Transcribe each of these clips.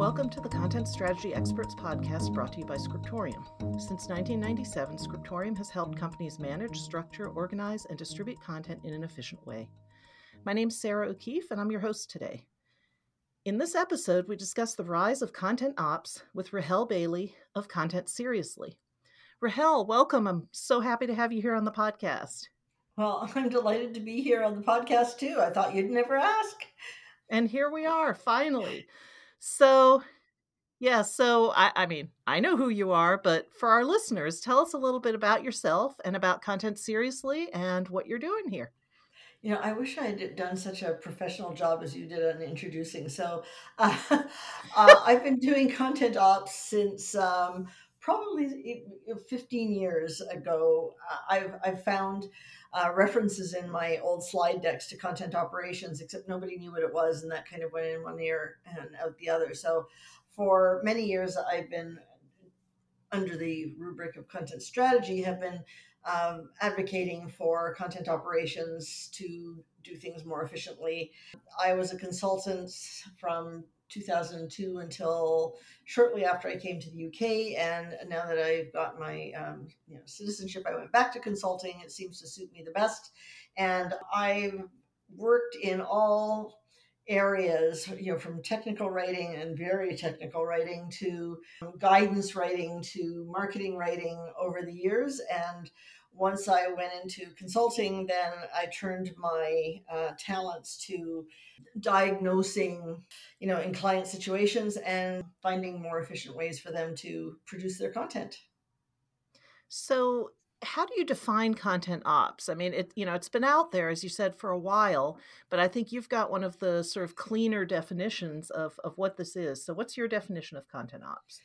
Welcome to the Content Strategy Experts podcast brought to you by Scriptorium. Since 1997, Scriptorium has helped companies manage, structure, organize, and distribute content in an efficient way. My name's Sarah O'Keefe, and I'm your host today. In this episode, we discuss the rise of content ops with Rahel Bailie of Content Seriously. Rahel, welcome. I'm so happy to have you here on the podcast. Well, I'm delighted to be here on the podcast too. I thought you'd never ask. And here we are, finally. So, yeah, so I, I mean, I know who you are, but for our listeners, tell us a little bit about yourself and about Content Seriously and what you're doing here. You know, I wish I had done such a professional job as you did on introducing. So, uh, uh, I've been doing content ops since um, probably 15 years ago. Uh, I've, I've found uh, references in my old slide decks to content operations, except nobody knew what it was, and that kind of went in one ear and out the other. So, for many years, I've been under the rubric of content strategy, have been um, advocating for content operations to do things more efficiently. I was a consultant from 2002 until shortly after I came to the UK. And now that I've got my um, you know, citizenship, I went back to consulting. It seems to suit me the best. And I've worked in all areas, you know, from technical writing and very technical writing to guidance writing to marketing writing over the years. And once I went into consulting, then I turned my uh, talents to diagnosing, you know, in client situations and finding more efficient ways for them to produce their content. So, how do you define content ops? I mean, it you know, it's been out there as you said for a while, but I think you've got one of the sort of cleaner definitions of of what this is. So, what's your definition of content ops?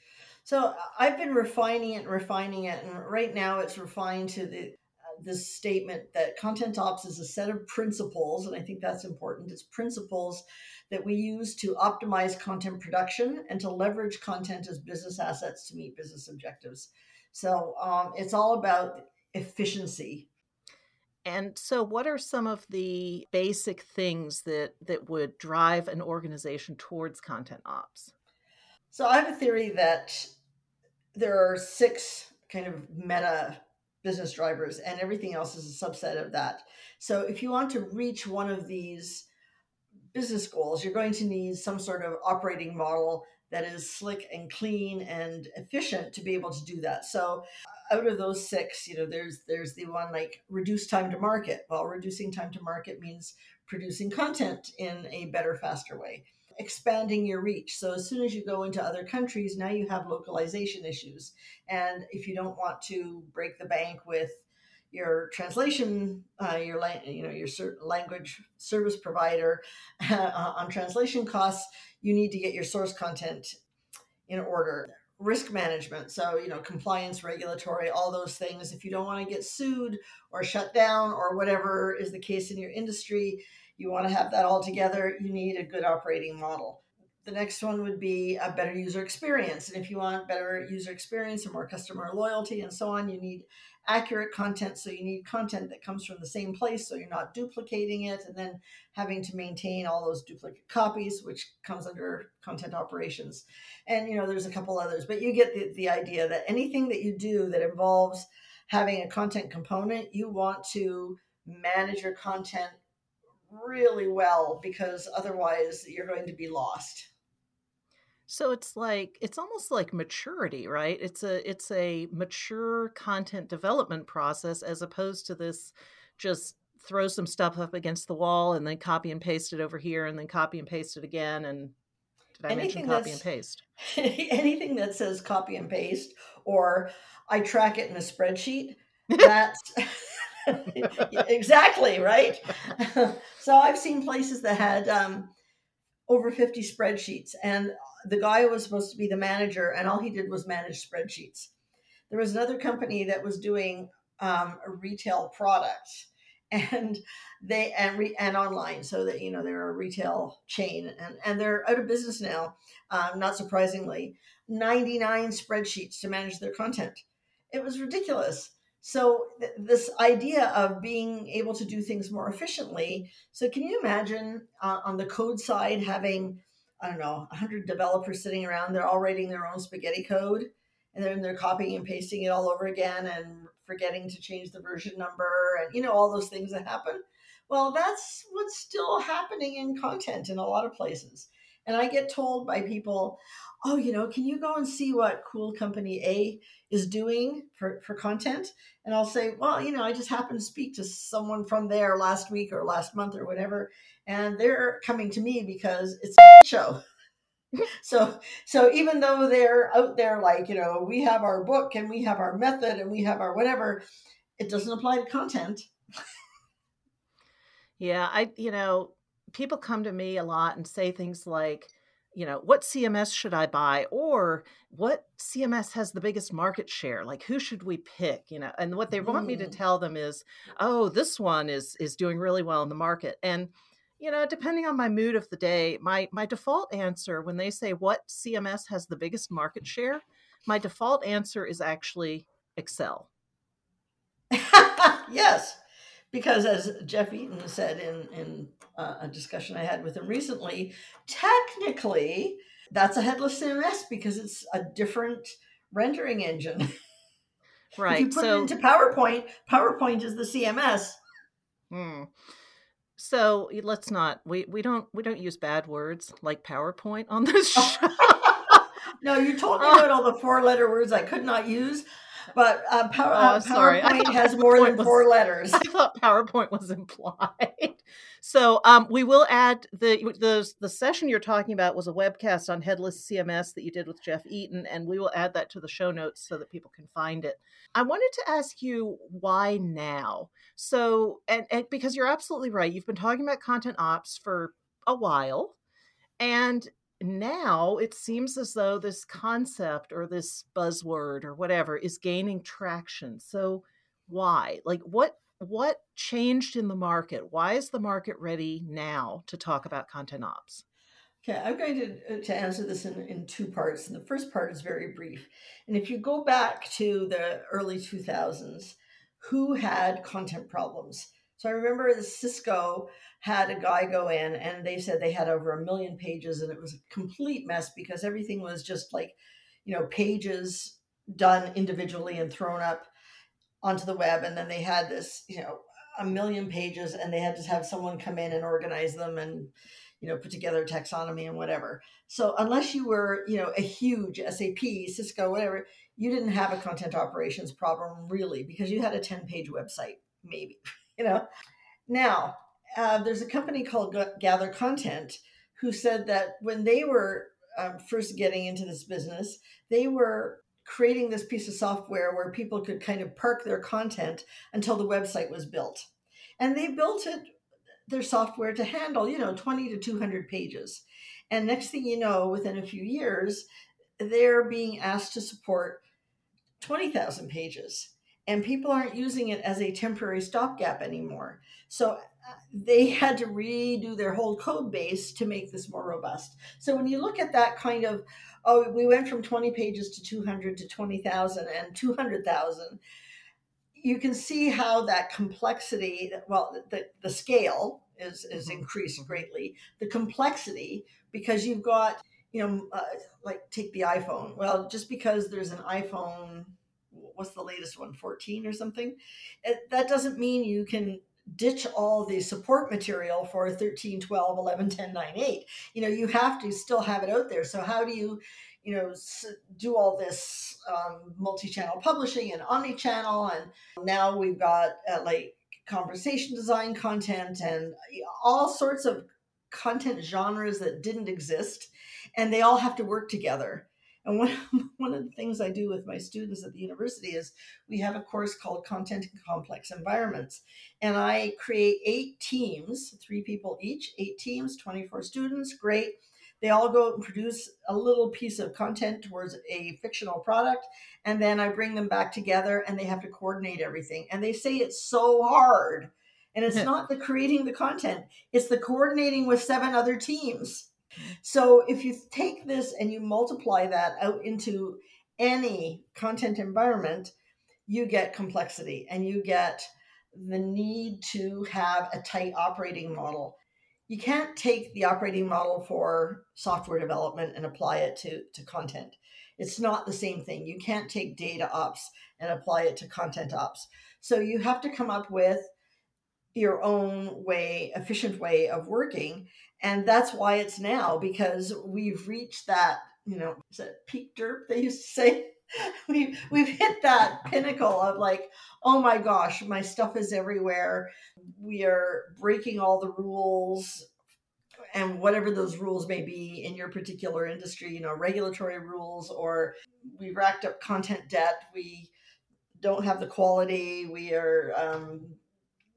So I've been refining it and refining it, and right now it's refined to the uh, this statement that content ops is a set of principles, and I think that's important. It's principles that we use to optimize content production and to leverage content as business assets to meet business objectives. So um, it's all about efficiency. And so, what are some of the basic things that that would drive an organization towards content ops? So I have a theory that there are six kind of meta business drivers, and everything else is a subset of that. So if you want to reach one of these business goals, you're going to need some sort of operating model that is slick and clean and efficient to be able to do that. So out of those six, you know, there's there's the one like reduce time to market. Well, reducing time to market means producing content in a better, faster way expanding your reach. So as soon as you go into other countries, now you have localization issues. And if you don't want to break the bank with your translation, uh, your you know your language service provider uh, on translation costs, you need to get your source content in order. Risk management, so you know compliance, regulatory, all those things. If you don't want to get sued or shut down or whatever is the case in your industry, you want to have that all together, you need a good operating model. The next one would be a better user experience. And if you want better user experience and more customer loyalty and so on, you need accurate content. So you need content that comes from the same place so you're not duplicating it and then having to maintain all those duplicate copies, which comes under content operations. And you know, there's a couple others, but you get the, the idea that anything that you do that involves having a content component, you want to manage your content really well because otherwise you're going to be lost. So it's like it's almost like maturity, right? It's a it's a mature content development process as opposed to this just throw some stuff up against the wall and then copy and paste it over here and then copy and paste it again and did I anything mention copy and paste? anything that says copy and paste or I track it in a spreadsheet, that's exactly right. so I've seen places that had um, over 50 spreadsheets, and the guy was supposed to be the manager, and all he did was manage spreadsheets. There was another company that was doing um, a retail product, and they and re, and online, so that you know they're a retail chain, and and they're out of business now. Um, not surprisingly, 99 spreadsheets to manage their content. It was ridiculous so, th- this idea of being able to do things more efficiently. So, can you imagine uh, on the code side having I don't know, 100 developers sitting around. They're all writing their own spaghetti code and then they're copying and pasting it all over again and forgetting to change the version number and, you know, all those things that happen. Well, that's what's still happening in content in a lot of places. And I get told by people, oh, you know, can you go and see what cool company A is doing for, for content? And I'll say, well, you know, I just happened to speak to someone from there last week or last month or whatever, and they're coming to me because it's a show. so so even though they're out there like, you know, we have our book and we have our method and we have our whatever, it doesn't apply to content. yeah, I you know, people come to me a lot and say things like, you know, what CMS should I buy? Or what CMS has the biggest market share? Like who should we pick? You know, and what they want me to Mm. tell them is, oh, this one is is doing really well in the market. And, you know, depending on my mood of the day, my my default answer when they say what CMS has the biggest market share, my default answer is actually Excel. yes, because as Jeff Eaton said in in uh, a discussion I had with him recently, technically that's a headless CMS because it's a different rendering engine. Right. if you put it into PowerPoint, PowerPoint is the CMS. Hmm. So let's not we we don't we don't use bad words like PowerPoint on this show. no, you told me about all the four letter words I could not use, but uh, power, Oh, uh, sorry. I PowerPoint has more than was four letters. I thought PowerPoint was implied. So um, we will add the the the session you're talking about was a webcast on headless CMS that you did with Jeff Eaton, and we will add that to the show notes so that people can find it. I wanted to ask you why now. So and, and because you're absolutely right, you've been talking about content ops for a while, and now it seems as though this concept or this buzzword or whatever is gaining traction. So why? Like what what changed in the market? Why is the market ready now to talk about content ops? Okay, I'm going to, uh, to answer this in, in two parts. And the first part is very brief. And if you go back to the early 2000s, who had content problems? So I remember Cisco had a guy go in and they said they had over a million pages and it was a complete mess because everything was just like, you know, pages done individually and thrown up onto the web. And then they had this, you know, a million pages and they had to have someone come in and organize them and you know, put together a taxonomy and whatever. So unless you were, you know, a huge SAP, Cisco, whatever, you didn't have a content operations problem really because you had a 10 page website, maybe, you know. Now, uh, there's a company called Gather Content who said that when they were um, first getting into this business, they were creating this piece of software where people could kind of park their content until the website was built. And they built it their software to handle, you know, 20 to 200 pages. And next thing you know, within a few years, they're being asked to support 20,000 pages. And people aren't using it as a temporary stopgap anymore. So they had to redo their whole code base to make this more robust. So when you look at that kind of, oh, we went from 20 pages to 200 to 20,000 and 200,000, you can see how that complexity well the, the scale is is Mhm, increased mhm. greatly the complexity because you've got you know uh, like take the iphone well just because there's an iphone what's the latest one 14 or something it, that doesn't mean you can ditch all the support material for 13 12 11 10 9 8 you know you have to still have it out there. So how do you you know do all this um, multi-channel publishing and omni-channel? And now we've got uh, like conversation design content and all sorts of content genres that didn't exist. And they all have to work together and one, one of the things i do with my students at the university is we have a course called content in complex environments and i create eight teams three people each eight teams 24 students great they all go and produce a little piece of content towards a fictional product and then I bring them back together and they have to coordinate everything. And they say it's so hard. And it's not the creating the content, it's the coordinating with seven other teams. So if you take this and you multiply that out into any content environment, you get complexity and you get the need to have a tight operating model. you can't take the operating model for software development and apply it to, to content. It's not the same thing. You can't take data ops and apply it to content ops. So you have to come up with your own way, efficient way of working. And that's why it's now because we've reached that, you know, is it peak derp they used to say? we we've hit that pinnacle of like, oh my gosh, my stuff is everywhere. We are breaking all the rules and whatever those rules may be in your particular industry, you know, regulatory rules or we racked up content debt, we don't have the quality, we are um,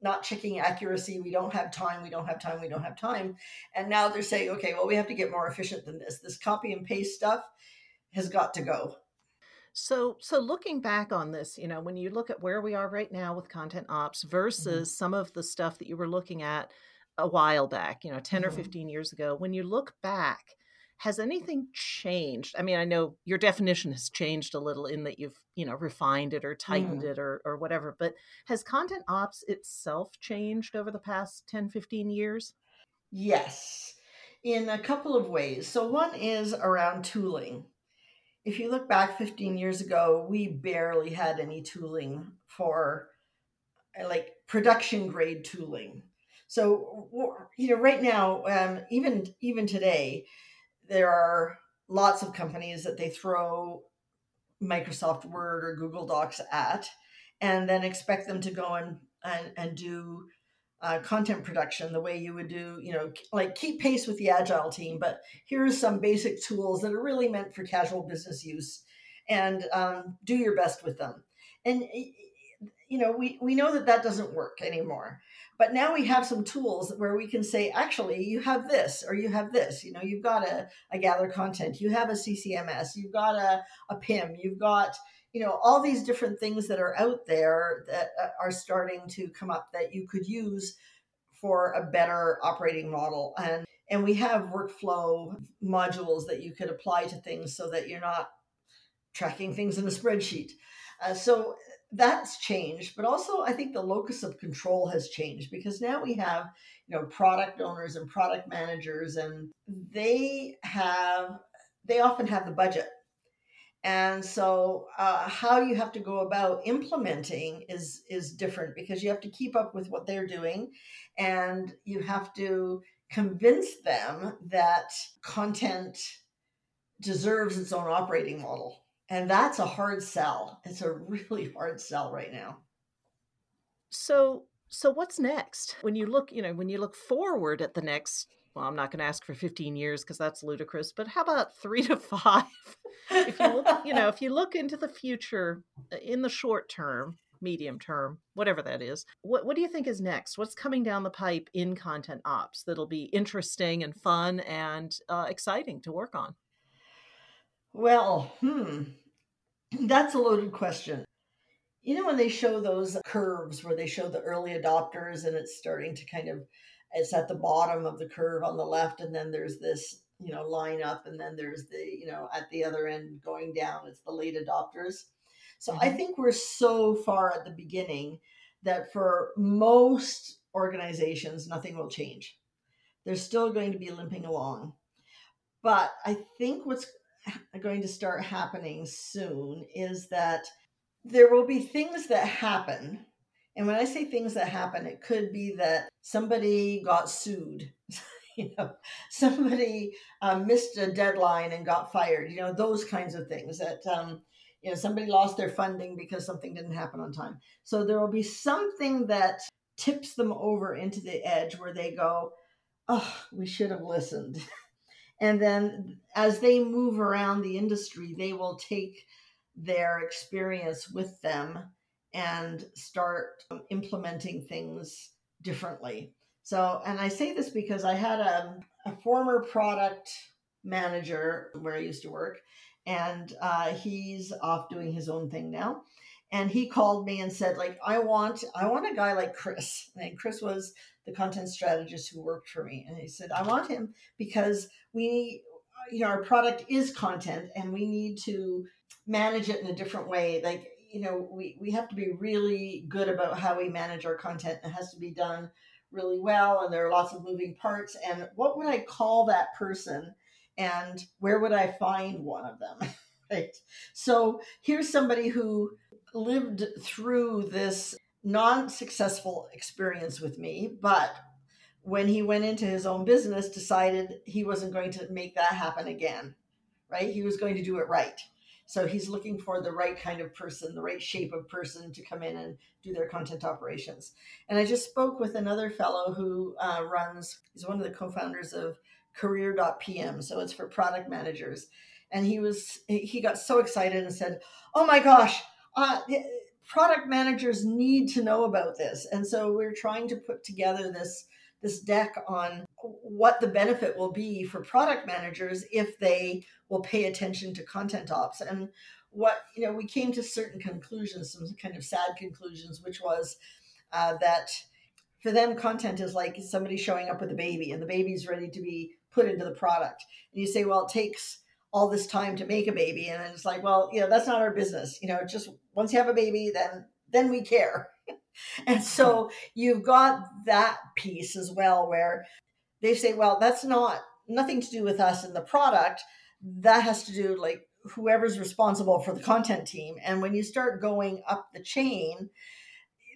not checking accuracy. We don't have time. We don't have time. We don't have time. And now they're saying, okay, well, we have to get more efficient than this. This copy and paste stuff has got to go. So, so looking back on this, you know, when you look at where we are right now with content ops mm-hmm. versus mm-hmm. some of the stuff that you were looking at a while back, you know, 10 mm-hmm. or 15 years ago, when you look back, has anything changed? I mean, I know your definition has changed a little in that you've, you know, refined it or tightened mm-hmm. it or, or whatever, but has content ops itself changed over the past 10, 15 years? Yes, in a couple of ways. So, one is around tooling. If you look back 15 years ago, we barely had any tooling for like production grade tooling. So, you know, right now, um, even even today, there are lots of companies that they throw Microsoft Word or Google Docs at, and then expect them to go and and, and do uh, content production the way you would do, you know, like keep pace with the agile team. But here's some basic tools that are really meant for casual business use, and um, do your best with them. And you know, we we know that that doesn't work anymore. But now we have some tools where we can say, actually, you have this or you have this. You know, you've got a, a gather content, you have a CCMS, you've got a, a PIM, you've got, you know, all these different things that are out there that uh, are starting to come up that you could use for a better operating model. And and we have workflow modules that you could apply to things so that you're not tracking things in a spreadsheet. Uh, so that's changed but also i think the locus of control has changed because now we have you know product owners and product managers and they have they often have the budget. And so uh, how you have to go about implementing is is different because you have to keep up with what they're doing and you have to convince them that content deserves its own operating model and that's a hard sell. It's a really hard sell right now. So, so what's next? When you look, you know, when you look forward at the next, well, I'm not going to ask for 15 years because that's ludicrous, but how about 3 to 5? if you look, you know, if you look into the future uh, in the short term, medium term, whatever that is. What what do you think is next? What's coming down the pipe in content ops that'll be interesting and fun and uh, exciting to work on? Well, hmm, that's a loaded question. You know, when they show those curves where they show the early adopters and it's starting to kind of, it's at the bottom of the curve on the left, and then there's this, you know, line up, and then there's the, you know, at the other end going down, it's the late adopters. So mm-hmm. I think we're so far at the beginning that for most organizations, nothing will change. They're still going to be limping along. But I think what's going to start happening soon is that there will be things that happen. And when I say things that happen, it could be that somebody got sued. you know, somebody um, missed a deadline and got fired. You know, those kinds of things that um, you know somebody lost their funding because something didn't happen on time. So there will be something that tips them over into the edge where they go, "Oh, we should have listened." And then as they move around the industry, they will take their experience with them and start implementing things differently. So, and I say this because I had a, a former product manager where I used to work, and uh, he's off doing his own thing now. And he called me and said, like, I want, I want a guy like Chris. And Chris was the content strategist who worked for me. And he said, I want him because we, you know, our product is content and we need to manage it in a different way. Like, you know, we, we have to be really good about how we manage our content. It has to be done really well and there are lots of moving parts and what would i call that person and where would i find one of them right so here's somebody who lived through this non-successful experience with me but when he went into his own business decided he wasn't going to make that happen again right he was going to do it right so he's looking for the right kind of person, the right shape of person to come in and do their content operations. And I just spoke with another fellow who uh, runs, he's one of the co founders of career.pm. So it's for product managers. And he was, he got so excited and said, Oh my gosh, uh, product managers need to know about this. And so we're trying to put together this this deck on what the benefit will be for product managers if they will pay attention to content ops and what you know we came to certain conclusions some kind of sad conclusions which was uh, that for them content is like somebody showing up with a baby and the baby's ready to be put into the product and you say well it takes all this time to make a baby and it's like well you know that's not our business you know just once you have a baby then then we care. And so hmm. you've got that piece as well where they say well that's not nothing to do with us and the product. That has to do like whoever's responsible for the content team. And when you start going up the chain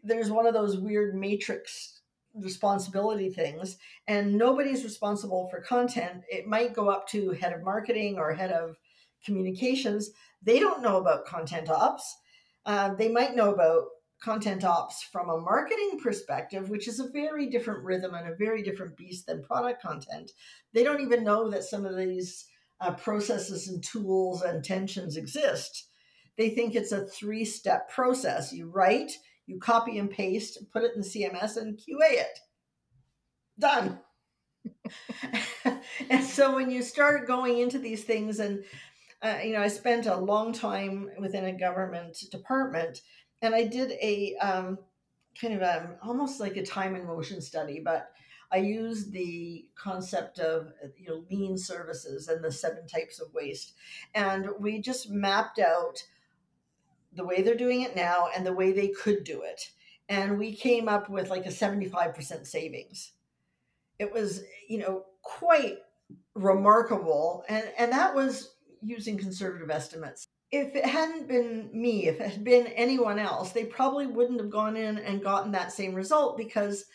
there's one of those weird matrix responsibility things and nobody's responsible for content it might go up to head of marketing or head of communications they don't know about content ops uh, they might know about content ops from a marketing perspective, which is a very different rhythm and a very different beast than product content. They don't even know that some of these uh, processes and tools and tensions exist. They think it's a three step process. You write, you copy and paste, put it in CMS, and QA it. Done. and so when you start going into these things, and uh, you know, I spent a long time within a government department and I did a um, kind of a, almost like a time and motion study, but I used the concept of you know lean services and the seven types of waste, and we just mapped out the way they're doing it now and the way they could do it, and we came up with like a seventy five percent savings. It was you know quite remarkable, and and that was using conservative estimates if it hadn't been me, if it had been anyone else, they probably wouldn't have gone in and gotten that same result because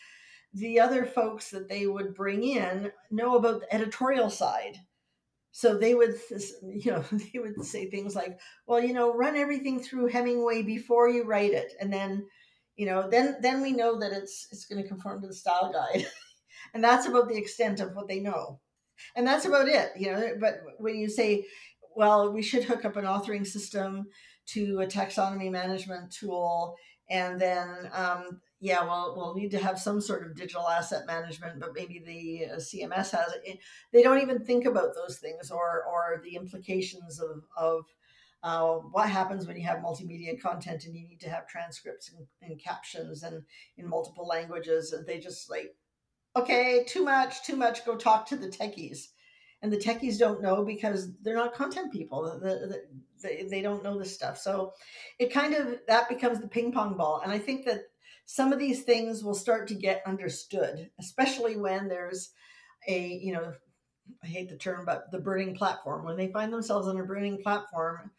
the other folks that they would bring in know about the editorial side. So they would, you know, they would say things like, "Well, you know, run everything through Hemingway before you write it, and then, you know, then then we know that it's it's going to conform to the style guide." and that's about the extent of what they know, and that's about it, you know. But when you say, well, we should hook up an authoring system to a taxonomy management tool. And then, um, yeah, well, we'll need to have some sort of digital asset management, but maybe the uh, CMS has it. They don't even think about those things or, or the implications of, of uh, what happens when you have multimedia content and you need to have transcripts and, and captions and in multiple languages. And they just like, okay, too much, too much, go talk to the techies and the techies don't know because they're not content people the, the, they, they don't know this stuff so it kind of that becomes the ping pong ball and i think that some of these things will start to get understood especially when there's a you know i hate the term but the burning platform when they find themselves on a burning platform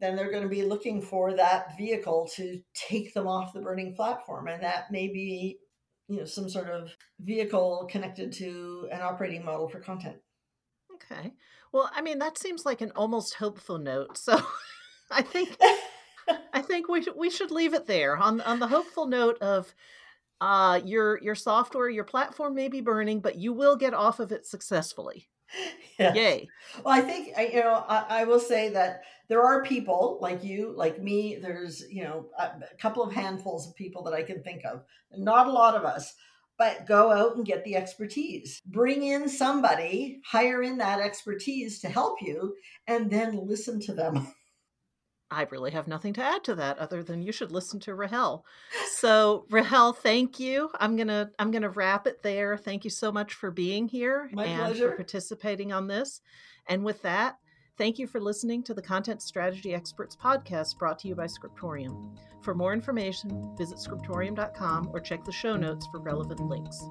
then they're going to be looking for that vehicle to take them off the burning platform and that may be you know some sort of vehicle connected to an operating model for content Okay. Well, I mean, that seems like an almost hopeful note. So I think I think we should we should leave it there on on the hopeful note of uh your your software, your platform may be burning, but you will get off of it successfully. Yes. Yay. Well, I think you know I, I, will say that there are people like you, like me. There's you know a, a couple of handfuls of people that I can think of. Not a lot of us but go out and get the expertise. Bring in somebody, hire in that expertise to help you, and then listen to them. I really have nothing to add to that other than you should listen to Rahel. So Rahel, thank you. I'm gonna I'm gonna wrap it there. Thank you so much for being here My and pleasure. for participating on this. And with that, Thank you for listening to the Content Strategy Experts podcast brought to you by Scriptorium. For more information, visit scriptorium.com or check the show notes for relevant links.